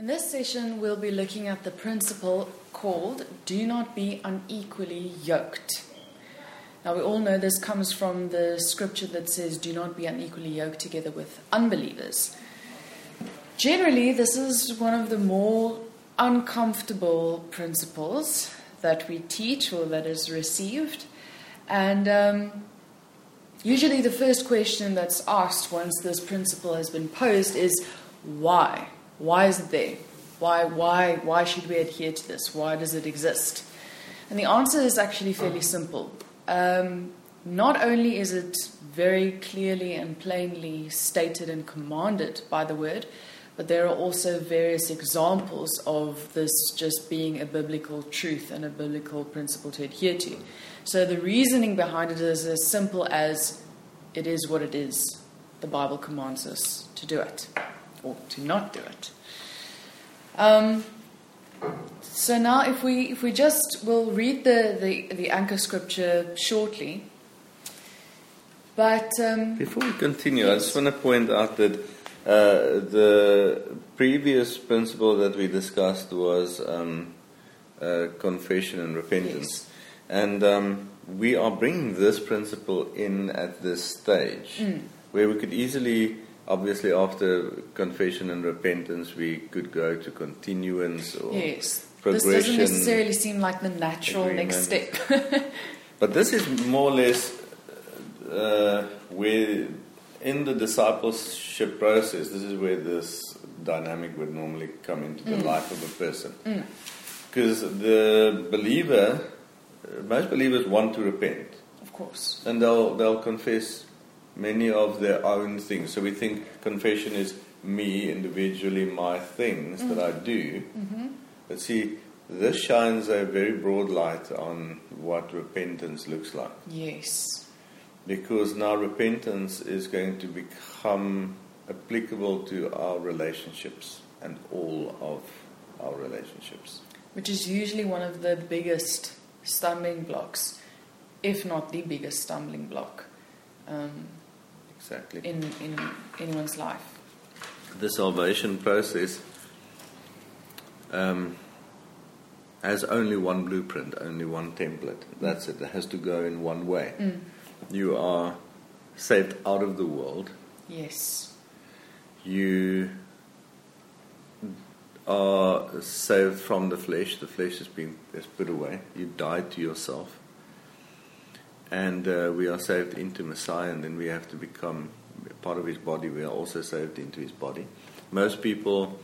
In this session, we'll be looking at the principle called Do Not Be Unequally Yoked. Now, we all know this comes from the scripture that says, Do not be unequally yoked together with unbelievers. Generally, this is one of the more uncomfortable principles that we teach or that is received. And um, usually, the first question that's asked once this principle has been posed is, Why? Why is it there? Why, why, why should we adhere to this? Why does it exist? And the answer is actually fairly simple. Um, not only is it very clearly and plainly stated and commanded by the word, but there are also various examples of this just being a biblical truth and a biblical principle to adhere to. So the reasoning behind it is as simple as it is what it is. The Bible commands us to do it or to not do it. Um, so now, if we if we just will read the, the, the anchor scripture shortly. But um, before we continue, yes. I just want to point out that uh, the previous principle that we discussed was um, uh, confession and repentance, yes. and um, we are bringing this principle in at this stage, mm. where we could easily obviously after confession and repentance we could go to continuance or yes. progression. This doesn't necessarily seem like the natural agreement. next step. but this is more or less uh, where in the discipleship process, this is where this dynamic would normally come into the mm. life of a person. Because mm. the believer, most believers want to repent. Of course. And they'll, they'll confess many of their own things. So we think confession is me individually, my things mm-hmm. that I do. Mm-hmm. But see, this shines a very broad light on what repentance looks like. Yes. Because now repentance is going to become applicable to our relationships and all of our relationships. Which is usually one of the biggest stumbling blocks, if not the biggest stumbling block. Um, exactly. in, in anyone's life. The salvation process um, has only one blueprint, only one template. That's it. It has to go in one way. Mm. You are saved out of the world. Yes. You are saved from the flesh. The flesh has been is put away. You died to yourself and uh, we are saved into Messiah, and then we have to become part of His body. We are also saved into His body. Most people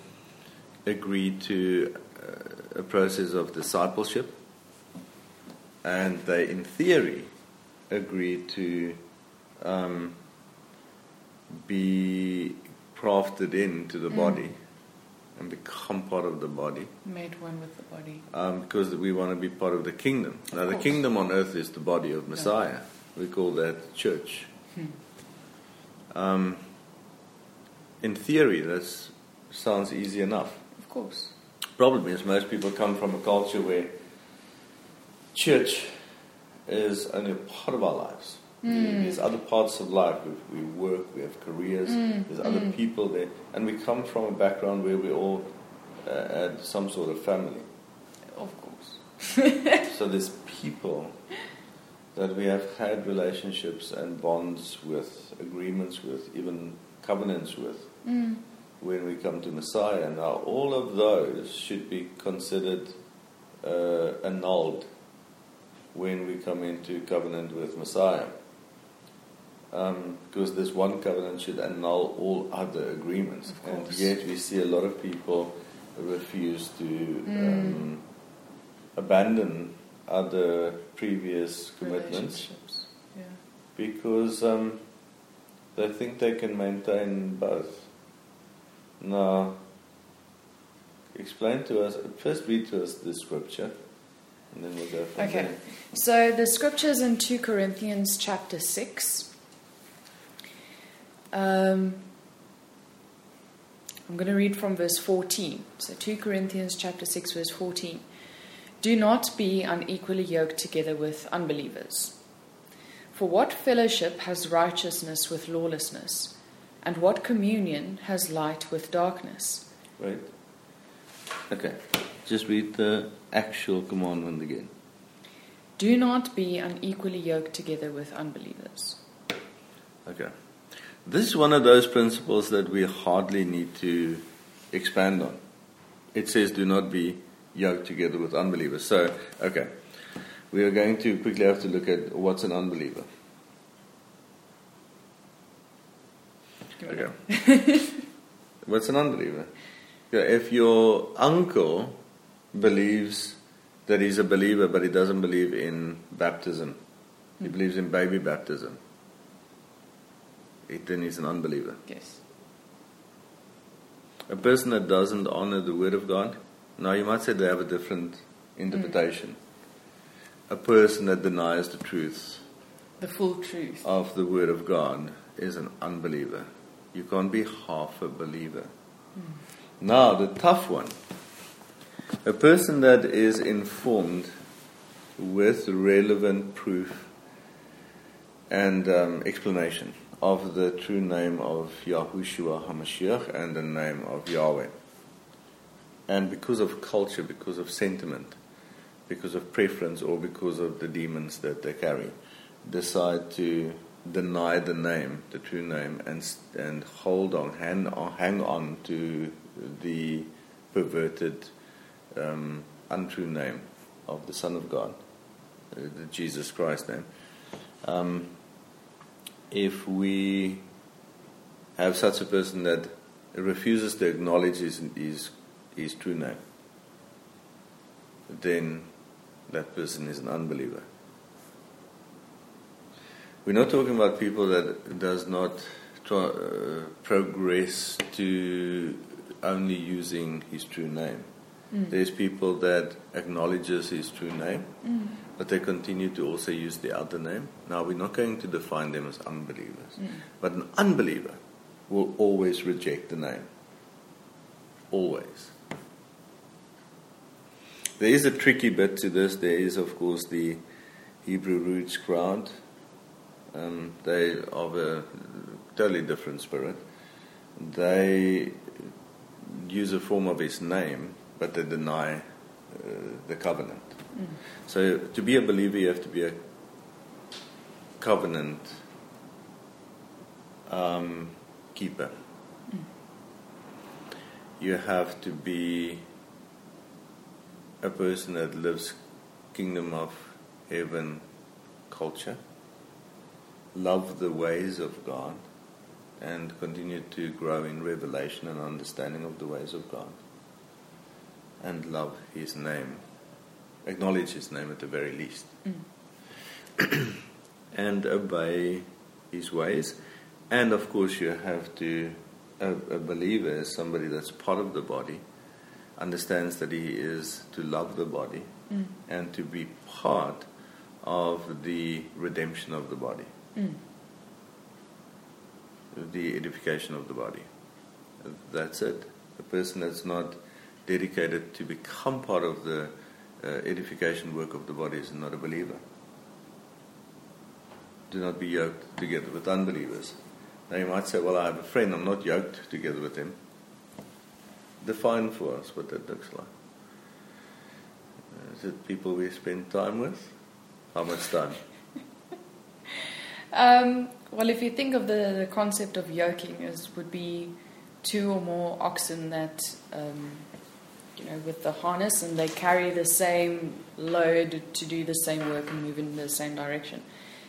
agree to uh, a process of discipleship, and they, in theory, agree to um, be crafted into the mm. body and become part of the body. Made one with the body. Um, because we want to be part of the kingdom. Of now, course. the kingdom on earth is the body of Messiah. Yeah. We call that church. Hmm. Um, in theory, that sounds easy enough. Of course. Problem is, most people come from a culture where church is only a part of our lives. Mm. There's other parts of life. We, we work, we have careers, mm. there's other mm. people there. And we come from a background where we all uh, had some sort of family. Of course. so there's people that we have had relationships and bonds with, agreements with, even covenants with. Mm. When we come to Messiah, now all of those should be considered uh, annulled when we come into covenant with Messiah um, because this one covenant should annul all other agreements. And yet we see a lot of people refuse to mm. um, abandon other previous commitments yeah. because um, they think they can maintain both. Now, explain to us, first read to us the scripture. And then we'll go from okay. There. So the scriptures in 2 Corinthians chapter 6, um, I'm going to read from verse 14. So 2 Corinthians chapter 6 verse 14. Do not be unequally yoked together with unbelievers. For what fellowship has righteousness with lawlessness? And what communion has light with darkness? Right. Okay, just read the actual commandment again. Do not be unequally yoked together with unbelievers. Okay. This is one of those principles that we hardly need to expand on. It says, do not be yoked together with unbelievers. So, okay. We are going to quickly have to look at what's an unbeliever. Okay. what's an unbeliever? If your uncle believes that he's a believer but he doesn't believe in baptism, he believes in baby baptism, then he's an unbeliever. Yes. A person that doesn't honor the word of God, now you might say they have a different interpretation. Mm. A person that denies the truth, the full truth of the word of God, is an unbeliever. You can't be half a believer. Mm. Now, the tough one. A person that is informed with relevant proof and um, explanation of the true name of Yahushua HaMashiach and the name of Yahweh. And because of culture, because of sentiment, because of preference, or because of the demons that they carry, decide to deny the name, the true name, and and hold on, hang on, hang on to the perverted, um, untrue name of the Son of God, uh, the Jesus Christ name. Um, if we have such a person that refuses to acknowledge his, his, his true name, then that person is an unbeliever. We're not talking about people that does not try, uh, progress to only using his true name. Mm. There's people that acknowledges his true name, mm. But they continue to also use the other name. Now we're not going to define them as unbelievers, mm. but an unbeliever will always reject the name. Always. There is a tricky bit to this. There is, of course, the Hebrew roots crowd um, they are of a totally different spirit. They use a form of his name, but they deny uh, the covenant. Mm. So to be a believer, you have to be a covenant um, keeper. Mm. You have to be a person that lives kingdom of heaven culture love the ways of God and continue to grow in revelation and understanding of the ways of God and love His name, acknowledge His name at the very least, mm. and obey His ways. And of course, you have to, a, a believer is somebody that's part of the body, understands that he is to love the body mm. and to be part of the redemption of the body. Mm. The edification of the body. That's it. A person that's not dedicated to become part of the uh, edification work of the body is not a believer. Do not be yoked together with unbelievers. Now you might say, well, I have a friend, I'm not yoked together with him. Define for us what that looks like. Is it people we spend time with? How much time? Um, well, if you think of the, the concept of yoking, as would be two or more oxen that, um, you know, with the harness, and they carry the same load to do the same work and move in the same direction.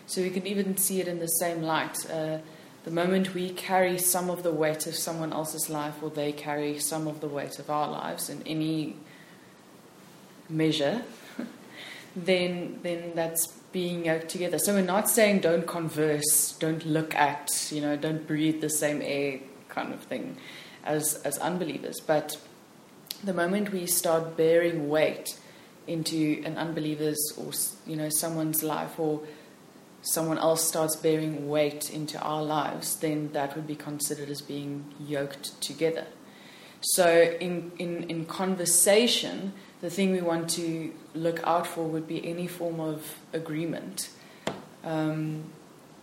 So we can even see it in the same light. Uh, the moment we carry some of the weight of someone else's life, or they carry some of the weight of our lives in any measure, then then that's being yoked together. So we're not saying don't converse, don't look at, you know, don't breathe the same air kind of thing as as unbelievers. But the moment we start bearing weight into an unbeliever's or you know someone's life or someone else starts bearing weight into our lives, then that would be considered as being yoked together. So in in, in conversation the thing we want to look out for would be any form of agreement. Um,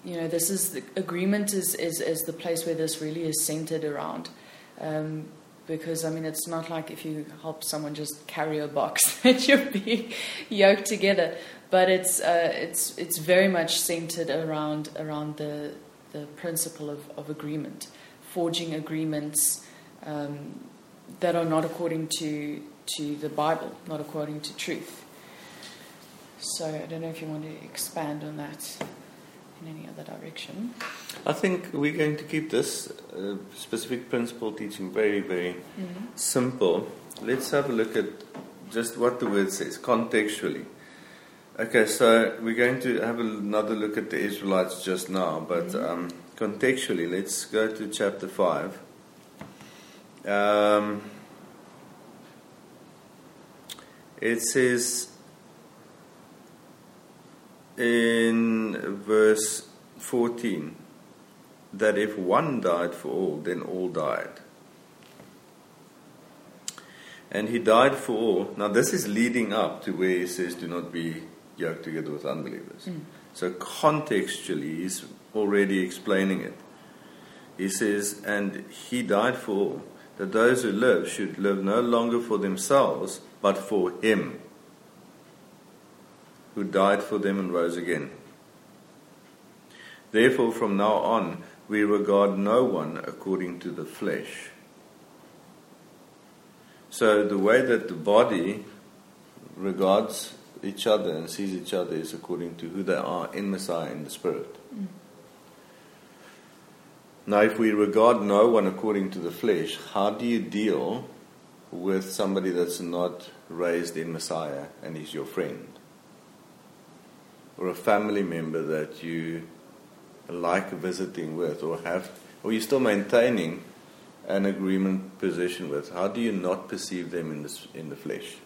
you know, this is the agreement is, is, is the place where this really is centered around. Um, because I mean it's not like if you help someone just carry a box that you're being yoked together, but it's uh, it's it's very much centered around around the the principle of, of agreement, forging agreements um, that are not according to to the Bible, not according to truth. So I don't know if you want to expand on that in any other direction. I think we're going to keep this uh, specific principle teaching very, very Mm-hmm. simple. Let's have a look at just what the word says contextually. Okay, so we're going to have another look at the Israelites just now, but um, contextually, let's go to chapter 5. Um, it says in verse 14 that if one died for all, then all died. And he died for all. Now, this is leading up to where he says, Do not be yoked together with unbelievers. Hmm. So, contextually, he's already explaining it. He says, And he died for all, that those who live should live no longer for themselves, but for him who died for them and rose again. Therefore, from now on, we regard no one according to the flesh. So, the way that the body regards each other and sees each other is according to who they are in Messiah in the Spirit. Mm. Now, if we regard no one according to the flesh, how do you deal with somebody that's not raised in Messiah and is your friend? Or a family member that you like visiting with or have, or you're still maintaining an agreement position with, how do you not perceive them in the, in the flesh?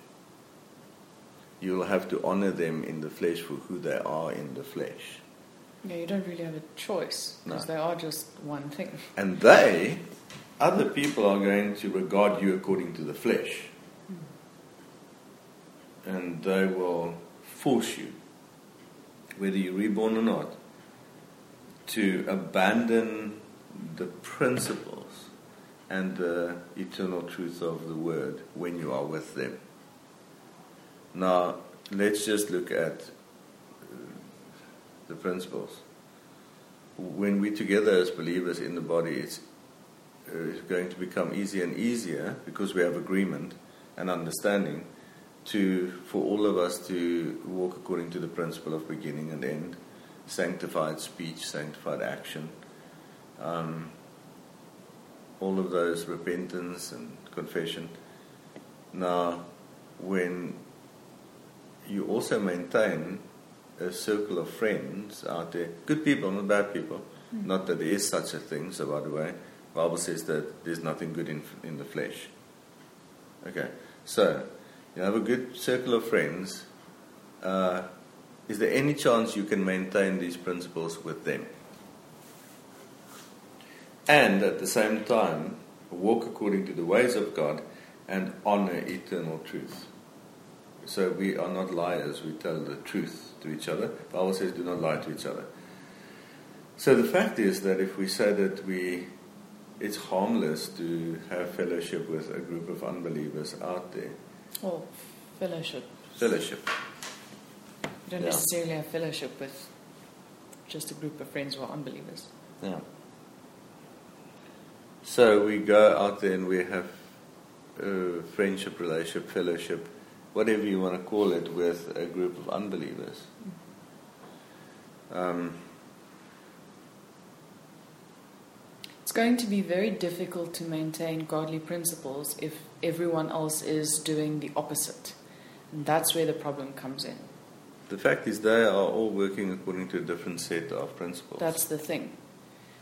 You'll have to honor them in the flesh for who they are in the flesh. Yeah, you don't really have a choice because No. they are just one thing. And they, other people, are going to regard you according to the flesh. Hmm. And they will force you, whether you're reborn or not, to abandon the principles and the eternal truth of the word when you are with them. Now, let's just look at uh, the principles. When we're together as believers in the body, it's, uh, it's going to become easier and easier because we have agreement and understanding to for all of us to walk according to the principle of beginning and end, sanctified speech, sanctified action, um, all of those repentance and confession. Now, when you also maintain a circle of friends out there, good people, not bad people. Not that there is such a thing. So, by the way, Bible says that there's nothing good in in the flesh. Okay, so you have a good circle of friends. Uh, is there any chance you can maintain these principles with them? And at the same time, walk according to the ways of God and honor eternal truth. So we are not liars, we tell the truth to each other. The Bible says do not lie to each other. So the fact is that if we say that we it's harmless to have fellowship with a group of unbelievers out there. Or fellowship. Fellowship. You don't Yeah. necessarily have fellowship with just a group of friends who are unbelievers. Yeah. So we go out there and we have uh, friendship, relationship, fellowship, whatever you want to call it, with a group of unbelievers. Um, It's going to be very difficult to maintain godly principles if everyone else is doing the opposite. And that's where the problem comes in. The fact is, they are all working according to a different set of principles. That's the thing.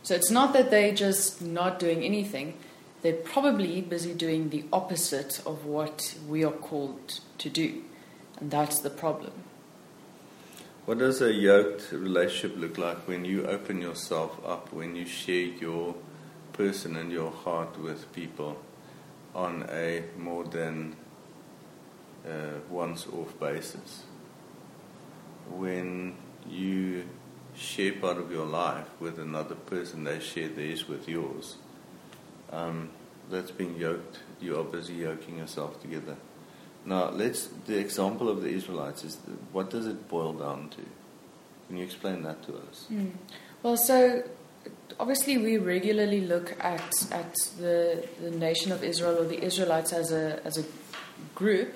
So it's not that they're just not doing anything, they're probably busy doing the opposite of what we are called to do. And that's the problem. What does a yoked relationship look like when you open yourself up, when you share your person and your heart with people on a more than uh, once off basis? When you share part of your life with another person, they share theirs with yours. Um, that's being yoked, you are busy yoking yourself together. Now, let's. The example of the Israelites is what does it boil down to? Can you explain that to us? Mm. Well, so obviously we regularly look at at the the nation of Israel or the Israelites as a as a group.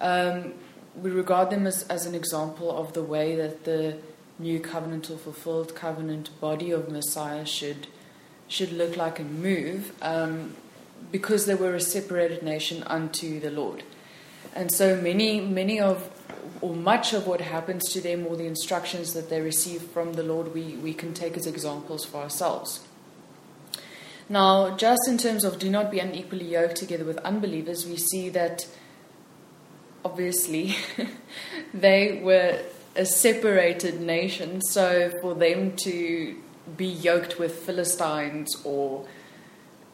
Um, we regard them as, as an example of the way that the new covenant or fulfilled covenant body of Messiah should should look like and move, um, because they were a separated nation unto the Lord. And so many, many of, or much of what happens to them, or the instructions that they receive from the Lord, we, we can take as examples for ourselves. Now, just in terms of do not be unequally yoked together with unbelievers, we see that obviously they were a separated nation, so for them to be yoked with Philistines or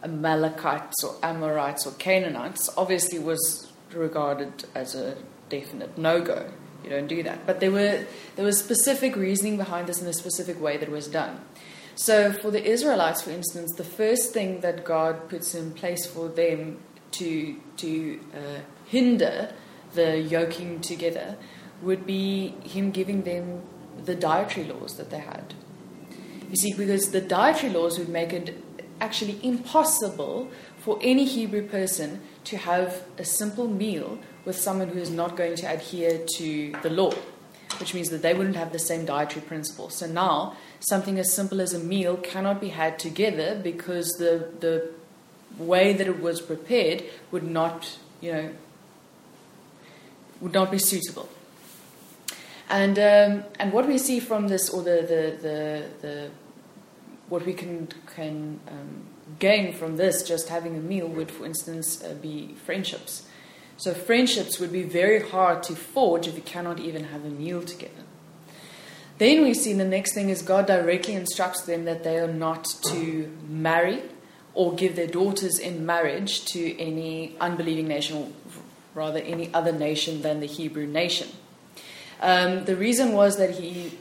Amalekites or Amorites or Canaanites obviously was regarded as a definite no go. You don't do that. But there were there was specific reasoning behind this in a specific way that was done. So for the Israelites, for instance, the first thing that God puts in place for them to to uh, hinder the yoking together would be Him giving them the dietary laws that they had. You see, because the dietary laws would make it actually impossible for any Hebrew person to have a simple meal with someone who is not going to adhere to the law, which means that they wouldn't have the same dietary principles. So now, something as simple as a meal cannot be had together because the, the way that it was prepared would not, you know, would not be suitable. And um, and what we see from this, or the the the, the what we can can um, gain from this, just having a meal, would, for instance, uh, be friendships. So friendships would be very hard to forge if you cannot even have a meal together. Then we see the next thing is God directly instructs them that they are not to marry or give their daughters in marriage to any unbelieving nation, rather any other nation than the Hebrew nation. Um, the reason was that he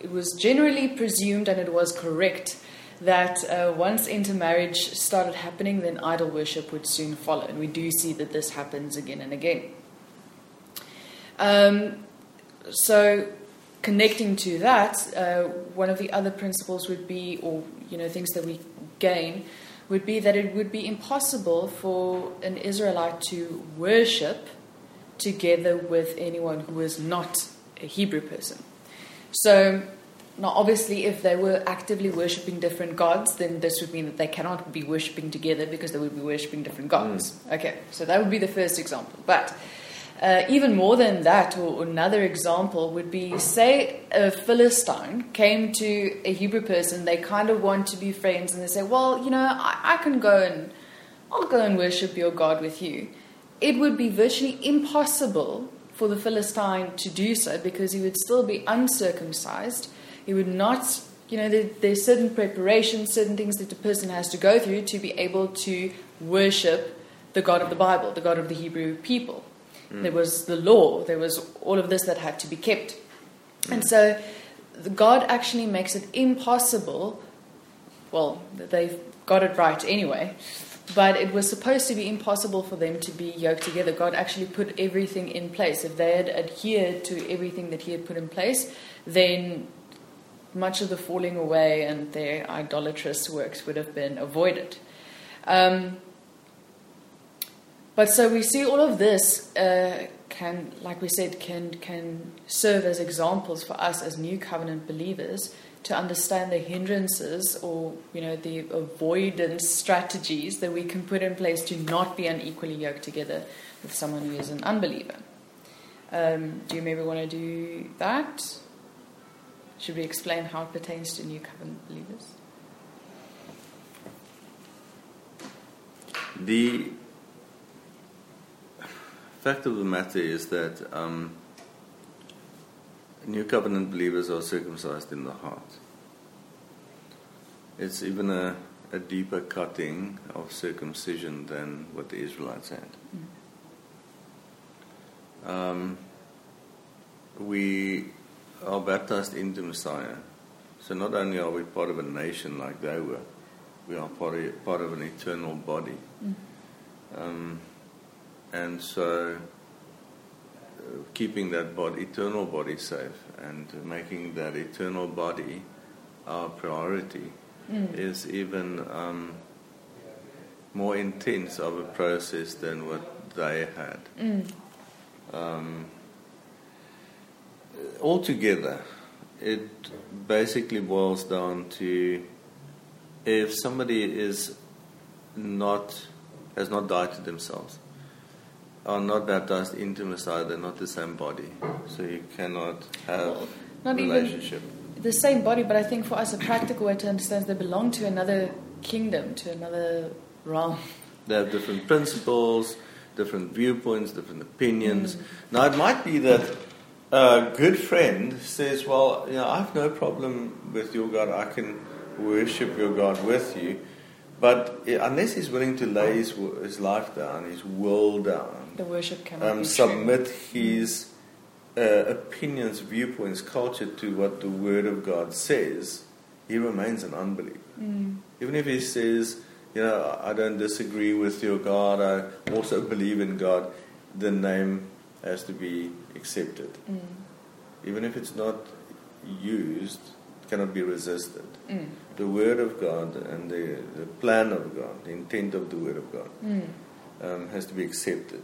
it was generally presumed, and it was correct, that uh, once intermarriage started happening, then idol worship would soon follow. And we do see that this happens again and again. Um, so, connecting to that, uh, one of the other principles would be, or you know, things that we gain, would be that it would be impossible for an Israelite to worship together with anyone who is not a Hebrew person. So, now obviously, if they were actively worshipping different gods, then this would mean that they cannot be worshipping together because they would be worshipping different gods. Mm. Okay, so that would be the first example. But uh, even more than that, or another example would be say a Philistine came to a Hebrew person, they kind of want to be friends, and they say, Well, you know, I, I can go and I'll go and worship your God with you. It would be virtually impossible for the Philistine to do so because he would still be uncircumcised. He would not, you know, there, there's certain preparations, certain things that the person has to go through to be able to worship the God of the Bible, the God of the Hebrew people. Mm. There was the law, there was all of this that had to be kept. Mm. And so God actually makes it impossible. Well, they've got it right anyway but it was supposed to be impossible for them to be yoked together. God actually put everything in place. If they had adhered to everything that He had put in place, then much of the falling away and their idolatrous works would have been avoided. Um, but so we see all of this uh, can, like we said, can can serve as examples for us as new covenant believers to understand the hindrances or you know the avoidance strategies that we can put in place to not be unequally yoked together with someone who is an unbeliever. Um, do you maybe want to do that? Should we explain how it pertains to new covenant believers? The fact of the matter is that. Um, New covenant believers are circumcised in the heart. It's even a, a deeper cutting of circumcision than what the Israelites had. Mm. Um, we are baptized into Messiah. So not only are we part of a nation like they were, we are part of, part of an eternal body. Mm. Um, and so, uh, keeping that body, eternal body safe and making that eternal body our priority Mm. is even um, more intense of a process than what they had. Mm. Um, altogether, it basically boils down to if somebody is not has not died to themselves, are not baptized into Messiah, they're not the same body, so you cannot have not relationship. The same body, but I think for us a practical way to understand is they belong to another kingdom, to another realm. They have different principles, different viewpoints, different opinions. Mm. Now, it might be that a good friend says, Well, you know, I have no problem with your God, I can worship your God with you. But unless he's willing to lay his, his life down, his will down, The worship cannot um, be submit his uh, opinions, viewpoints, culture to what the Word of God says, he remains an unbeliever. Mm. Even if he says, you know, I don't disagree with your God, I also believe in God, the name has to be accepted. Mm. Even if it's not used, it cannot be resisted. Mm. The Word of God and the, the plan of God, the intent of the Word of God, Mm. um, has to be accepted.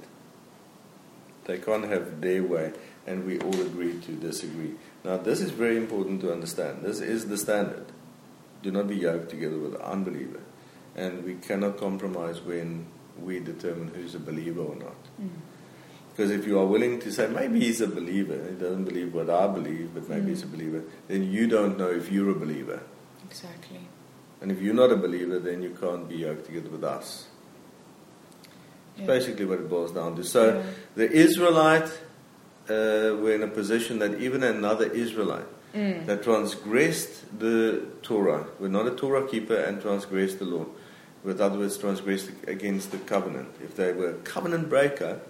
They can't have their way, and we all agree to disagree. Now, this is very important to understand. This is the standard. Do not be yoked together with an unbeliever. And we cannot compromise when we determine who's a believer or not. Mm. Because if you are willing to say, maybe he's a believer, he doesn't believe what I believe, but maybe Mm. he's a believer, then you don't know if you're a believer. Exactly. And if you're not a believer, then you can't be yoked together with us. Yeah. Basically, what it boils down to. So, Yeah. the Israelite uh, were in a position that even another Israelite Mm. that transgressed the Torah, were not a Torah keeper and transgressed the law, with other words, transgressed against the covenant. If they were a covenant breaker,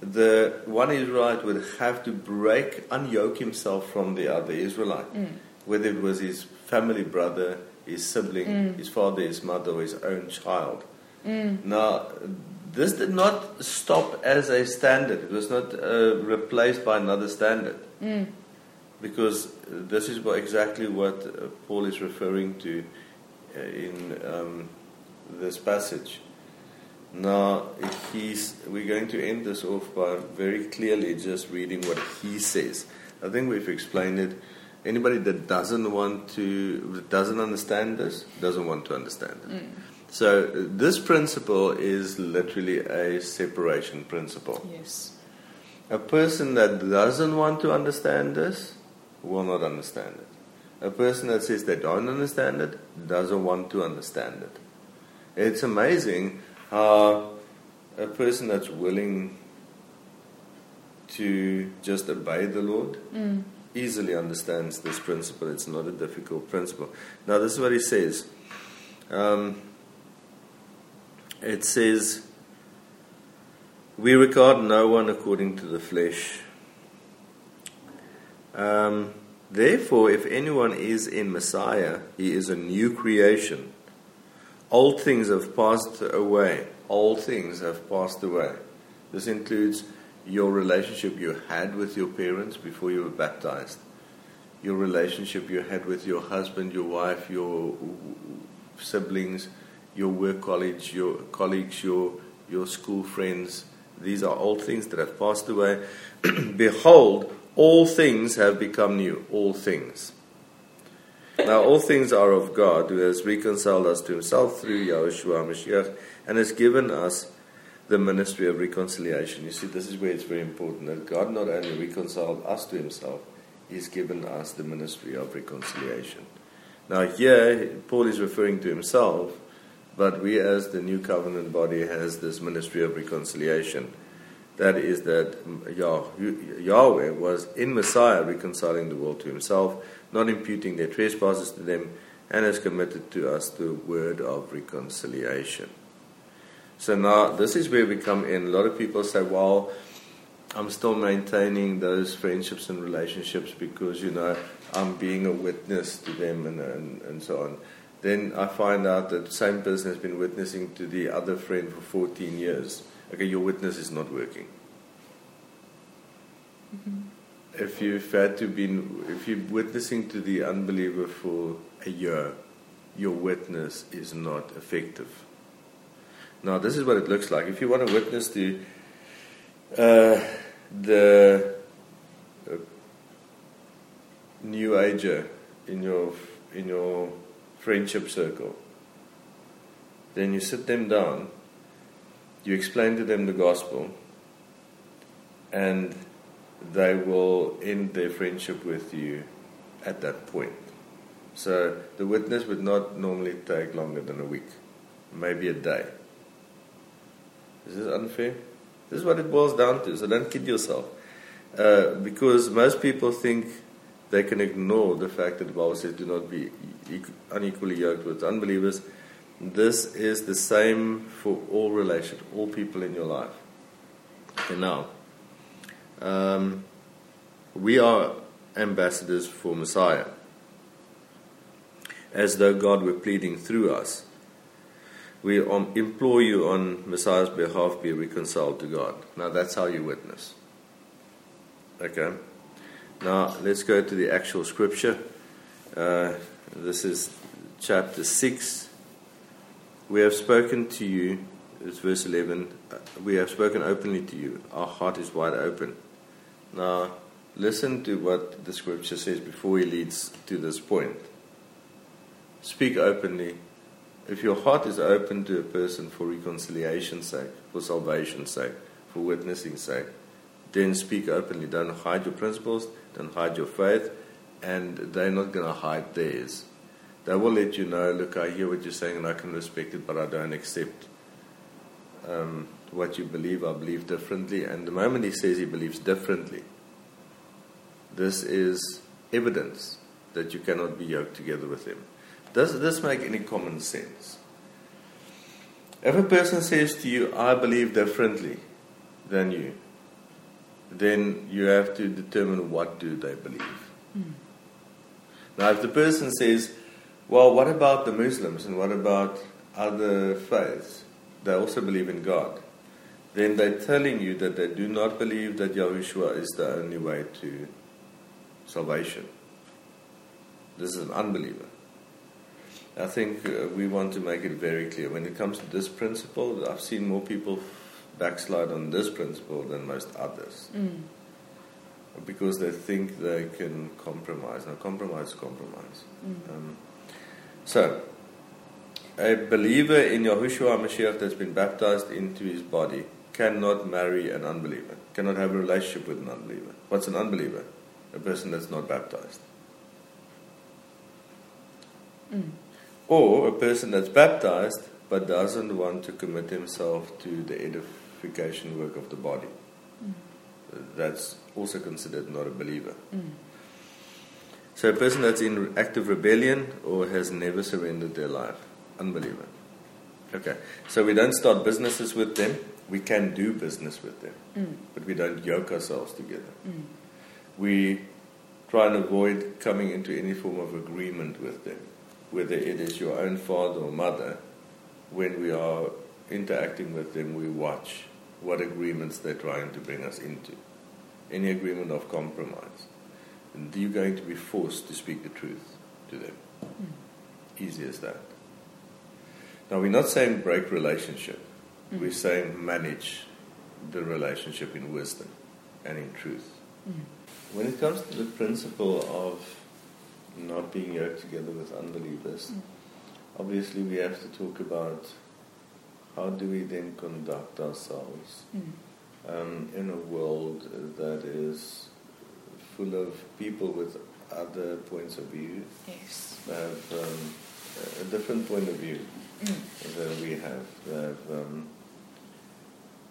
the one Israelite would have to break, unyoke himself from the other Israelite, Mm. whether it was his family brother, his sibling, Mm. his father, his mother, or his own child. Mm. Now, this did not stop as a standard. It was not uh, replaced by another standard. Mm. Because this is what, exactly what uh, Paul is referring to uh, in um, this passage. Now, he's, we're going to end this off by very clearly just reading what he says. I think we've explained it. Anybody that doesn't want to, doesn't understand this, doesn't want to understand it. Mm. So, this principle is literally a separation principle. Yes. A person that doesn't want to understand this will not understand it. A person that says they don't understand it doesn't want to understand it. It's amazing how a person that's willing to just obey the Lord Mm. easily understands this principle. It's not a difficult principle. Now, this is what he says. Um, it says, We regard no one according to the flesh. Um, Therefore, if anyone is in Messiah, he is a new creation. Old things have passed away. All things have passed away. This includes your relationship you had with your parents before you were baptized, your relationship you had with your husband, your wife, your siblings, your work colleagues, your colleagues, your your school friends. These are old things that have passed away. Behold, all things have become new. All things. Now, all things are of God, who has reconciled us to Himself through Yahushua Mashiach, and has given us the ministry of reconciliation. You see, this is where it's very important that God not only reconciled us to Himself, He's given us the ministry of reconciliation. Now, here Paul is referring to himself, but we, as the new covenant body, has this ministry of reconciliation. That is that Yahweh was in Messiah reconciling the world to Himself, not imputing their trespasses to them, and has committed to us the word of reconciliation. So now this is where we come in. A lot of people say, well, I'm still maintaining those friendships and relationships because, you know, I'm being a witness to them and, and, and so on. Then I find out that the same person has been witnessing to the other friend for 14 years. Okay, your witness is not working. If you've had to been, if you're witnessing to the unbeliever for a year, your witness is not effective. Now, this is what it looks like. If you want to witness to uh, the uh, new ager in your in your friendship circle, then you sit them down, you explain to them the gospel, and they will end their friendship with you at that point. So the witness would not normally take longer than a week, maybe a day. Is this unfair? This is what it boils down to, so don't kid yourself. Uh, because most people think they can ignore the fact that the Bible says do not be unequally yoked with unbelievers. This is the same for all relations, all people in your life. Okay, now, um, we are ambassadors for Messiah, as though God were pleading through us. We um, implore you on Messiah's behalf be reconciled to God. Now, that's how you witness. Okay? Now, let's go to the actual scripture. Uh, this is chapter 6. We have spoken to you, it's verse 11. Uh, we have spoken openly to you. Our heart is wide open. Now, listen to what the scripture says before he leads to this point. Speak openly. If your heart is open to a person for reconciliation's sake, for salvation's sake, for witnessing's sake, then speak openly. Don't hide your principles, don't hide your faith, and they're not going to hide theirs. They will let you know, look, I hear what you're saying and I can respect it, but I don't accept um, what you believe. I believe differently. And the moment he says he believes differently, this is evidence that you cannot be yoked together with him. Does this make any common sense? If a person says to you, I believe differently than you, then you have to determine what do they believe. Mm. Now, if the person says, well, what about the Muslims and what about other faiths? They also believe in God. Then they're telling you that they do not believe that Yahushua is the only way to salvation. This is an unbeliever. I think uh, we want to make it very clear. When it comes to this principle, I've seen more people backslide on this principle than most others. Mm. Because they think they can compromise. Now, compromise compromise. Mm. Um, so, a believer in Yahushua Mashiach that's been baptized into his body cannot marry an unbeliever, cannot have a relationship with an unbeliever. What's an unbeliever? A person that's not baptized. Mm. Or a person that's baptized but doesn't want to commit himself to the edification work of the body. Mm. That's also considered not a believer. Mm. So a person that's in active rebellion or has never surrendered their life, unbeliever. Okay, so we don't start businesses with them. We can do business with them, mm. but we don't yoke ourselves together. Mm. We try and avoid coming into any form of agreement with them, whether it is your own father or mother. When we are interacting with them, we watch what agreements they're trying to bring us into. Any agreement of compromise and you're going to be forced to speak the truth to them. Mm. Easy as that. Now, we're not saying break relationship. Mm. We're saying manage the relationship in wisdom and in truth. Mm. When it comes to the principle of not being yoked together with unbelievers, mm. obviously we have to talk about how do we then conduct ourselves mm. Um, in a world that is full of people with other points of view. Yes. They have um, a different point of view mm. than we have. They have. Um,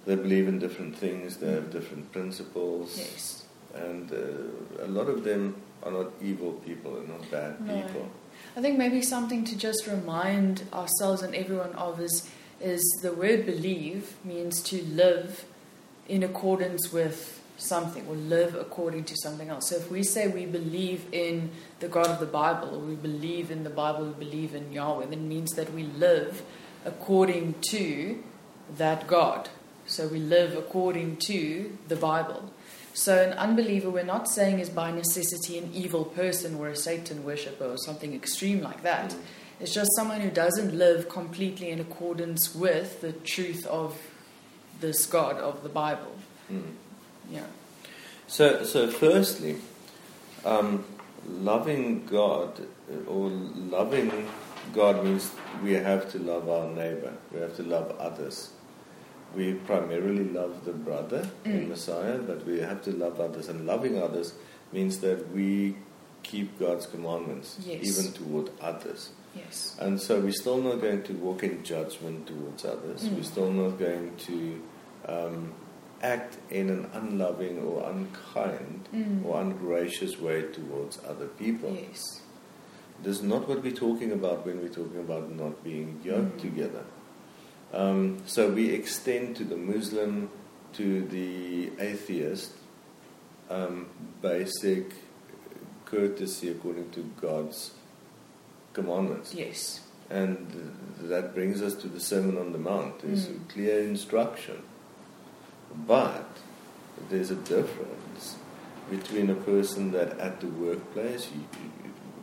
they believe in different things. They have different principles. Yes. And uh, a lot of them are not evil people and not bad no. people. I think maybe something to just remind ourselves and everyone of is is the word believe means to live in accordance with something or live according to something else. So if we say we believe in the God of the Bible or we believe in the Bible, we believe in Yahweh, then it means that we live according to that God. So we live according to the Bible. So an unbeliever, we're not saying is by necessity an evil person or a Satan worshipper or something extreme like that. It's just someone who doesn't live completely in accordance with the truth of this God of the Bible. Mm. Yeah. So, so firstly, um, loving God or loving God means we have to love our neighbor. We have to love others. We primarily love the brother in Mm. Messiah, but we have to love others. And loving others means that we keep God's commandments, Yes. even toward others. Yes. And so we're still not going to walk in judgment towards others. Mm. We're still not going to um, act in an unloving or unkind Mm. or ungracious way towards other people. Yes. This is not what we're talking about when we're talking about not being yoked Mm. together. Um, so we extend to the Muslim, to the atheist, um, basic courtesy according to God's commandments. Yes. And that brings us to the Sermon on the Mount. It's Mm. a clear instruction. But there's a difference between a person that at the workplace he, he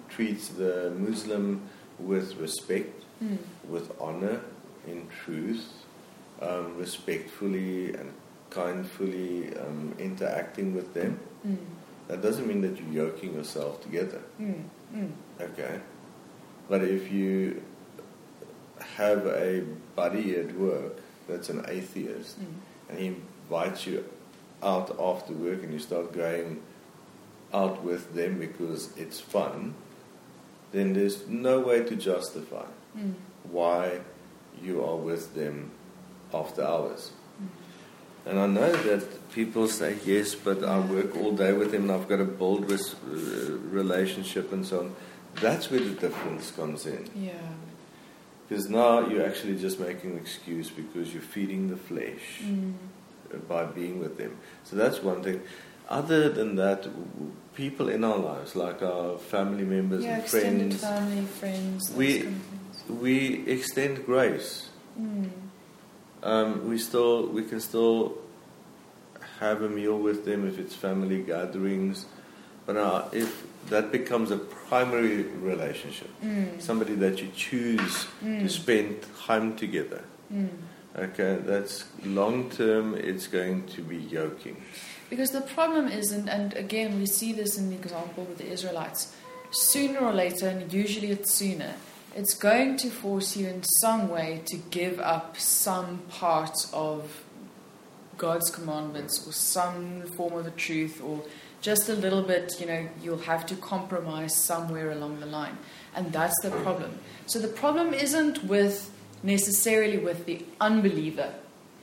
treats the Muslim with respect, Mm. with honor, in truth, um, respectfully and kindfully um, interacting with them. Mm. That doesn't mean that you're yoking yourself together. Mm. Okay. But if you have a buddy at work that's an atheist Mm. and he invites you out after work and you start going out with them because it's fun, then there's no way to justify Mm. why you are with them after hours. Mm. And I know that people say, yes, but I work all day with him and I've got a bold res- uh, relationship and so on. That's where the difference comes in. Yeah. Because now you're actually just making an excuse because you're feeding the flesh Mm. By being with them. So that's one thing. Other than that, people in our lives, like our family members Yeah, and extended friends, family, friends, We- kind of we extend grace. Mm. Um, we still we can still have a meal with them if it's family gatherings, but now if that becomes a primary relationship, Mm. somebody that you choose to Mm. spend time together. Okay, that's long term. It's going to be yoking. Because the problem isn't, and again, we see this in the example with the Israelites, sooner or later, and usually it's sooner, it's going to force you in some way to give up some part of God's commandments or some form of a truth or just a little bit, you know, you'll have to compromise somewhere along the line. And that's the problem. So the problem isn't with necessarily with the unbeliever.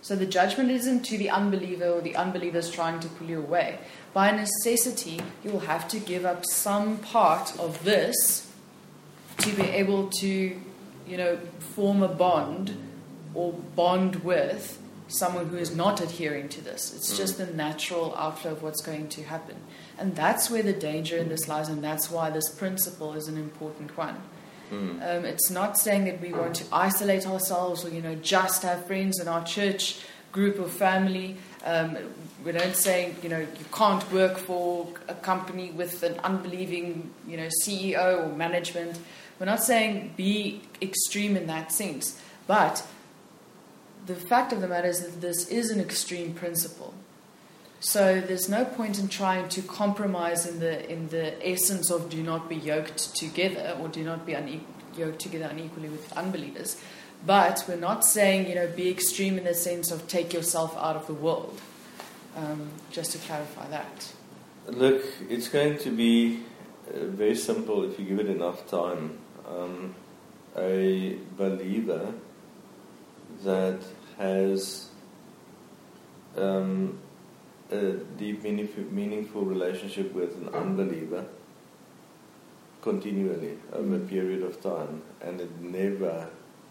So the judgment isn't to the unbeliever or the unbelievers trying to pull you away. By necessity, you will have to give up some part of this to be able to, you know, form a bond or bond with someone who is not adhering to this. It's Mm. just the natural outflow of what's going to happen. And that's where the danger in this lies, and that's why this principle is an important one. Mm. Um, it's not saying that we want to isolate ourselves or, you know, just have friends in our church group or family. Um, we don't say, you know, you can't work for a company with an unbelieving, you know, CEO or management. We're not saying be extreme in that sense. But the fact of the matter is that this is an extreme principle. So there's no point in trying to compromise in the in the essence of do not be yoked together or do not be une- yoked together unequally with unbelievers. But we're not saying you know be extreme in the sense of take yourself out of the world. Um, just to clarify that. Look, it's going to be uh, very simple if you give it enough time. Um, a believer that has um, a deep, meaningful, relationship with an unbeliever continually over a period of time, and it never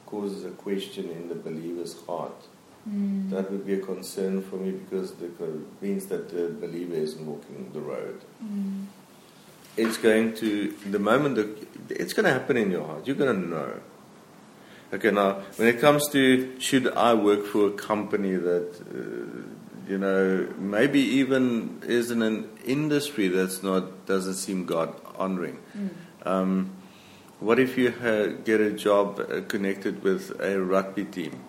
causes a question in the believer's heart Mm. That would be a concern for me because it means that the believer isn't walking the road. Mm. It's going to, the moment that it's going to happen in your heart, you're going to know. Okay, now when it comes to should I work for a company that, uh, you know, maybe even is in an industry that's not, doesn't seem God honoring. Mm. Um, what if you ha- get a job uh, connected with a rugby team?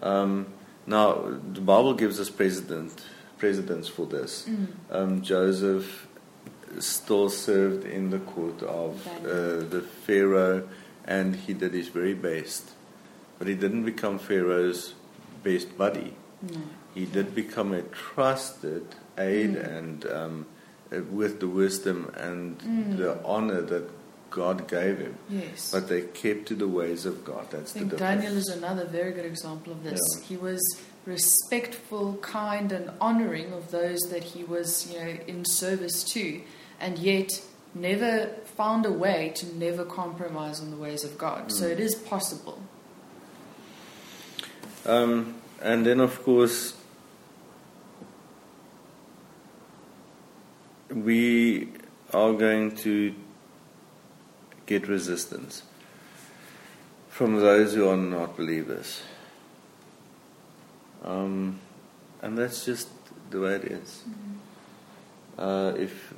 Um, now, the Bible gives us precedent, precedents for this. Mm. Um, Joseph still served in the court of uh, the Pharaoh, and he did his very best. But he didn't become Pharaoh's best buddy. No. He did become a trusted aide Mm. and um, uh, with the wisdom and Mm. the honor that God gave him. Yes. But they kept to the ways of God. That's I the difference. Daniel is another very good example of this. Yeah. He was respectful, kind, and honoring of those that he was, you know, in service to, and yet never found a way to never compromise on the ways of God. So Mm. it is possible. Um, and then, of course, we are going to get resistance from those who are not believers. Um, and that's just the way it is. Uh, if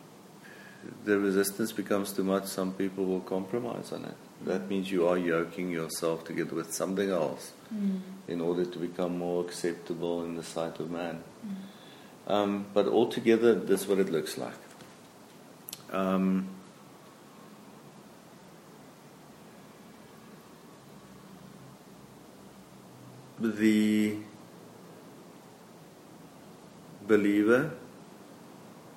the resistance becomes too much, some people will compromise on it. That means you are yoking yourself together with something else Mm. in order to become more acceptable in the sight of man. Um, but altogether, this is what it looks like. Um, the believer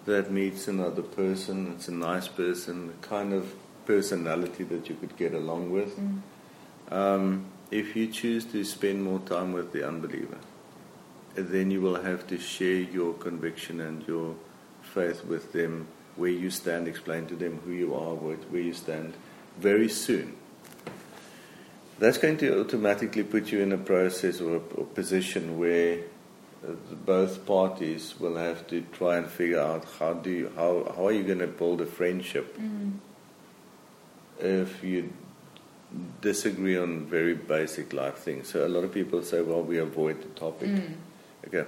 that meets another person, it's a nice person, the kind of personality that you could get along with. Mm. Um, if you choose to spend more time with the unbeliever, then you will have to share your conviction and your faith with them, where you stand, explain to them who you are, where, you stand, very soon. That's going to automatically put you in a process or a, position where uh, both parties will have to try and figure out how do you, how, how are you going to build a friendship Mm. if you disagree on very basic life things. So a lot of people say, well, we avoid the topic. Mm. Okay.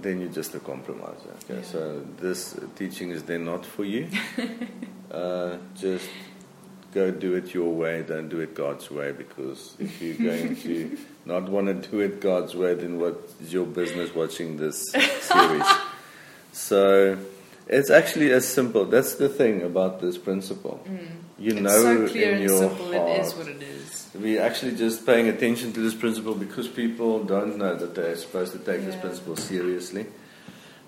Then you're just a compromiser. Okay. Yeah. So this teaching is then not for you. uh, just go do it your way. Don't do it God's way because if you're going to not want to do it God's way, then what is your business watching this series? so it's actually as simple. That's the thing about this principle. Mm. You it's know so clear in and your simple. heart. It is what it is. We're actually just paying attention to this principle because people don't know that they're supposed to take this principle seriously.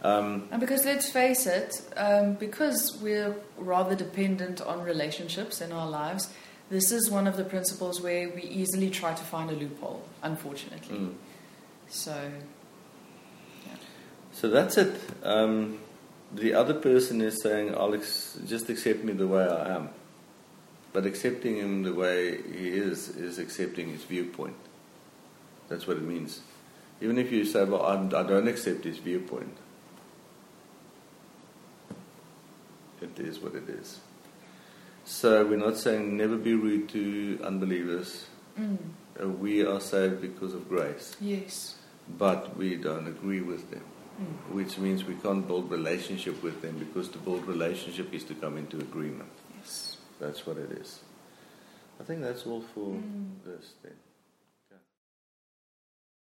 Um, And because let's face it, um, because we're rather dependent on relationships in our lives, this is one of the principles where we easily try to find a loophole, unfortunately. mm. So, So that's it. Um, the other person is saying, Alex, just accept me the way I am. But accepting him the way he is, is accepting his viewpoint. That's what it means. Even if you say, well, I'm, I don't accept his viewpoint, it is what it is. So we're not saying never be rude to unbelievers. mm, Uh, we are saved because of grace, yes. but we don't agree with them. Mm, which means we can't build relationship with them because to build relationship is to come into agreement. yes. That's what it is. I think that's all for Mm. this then.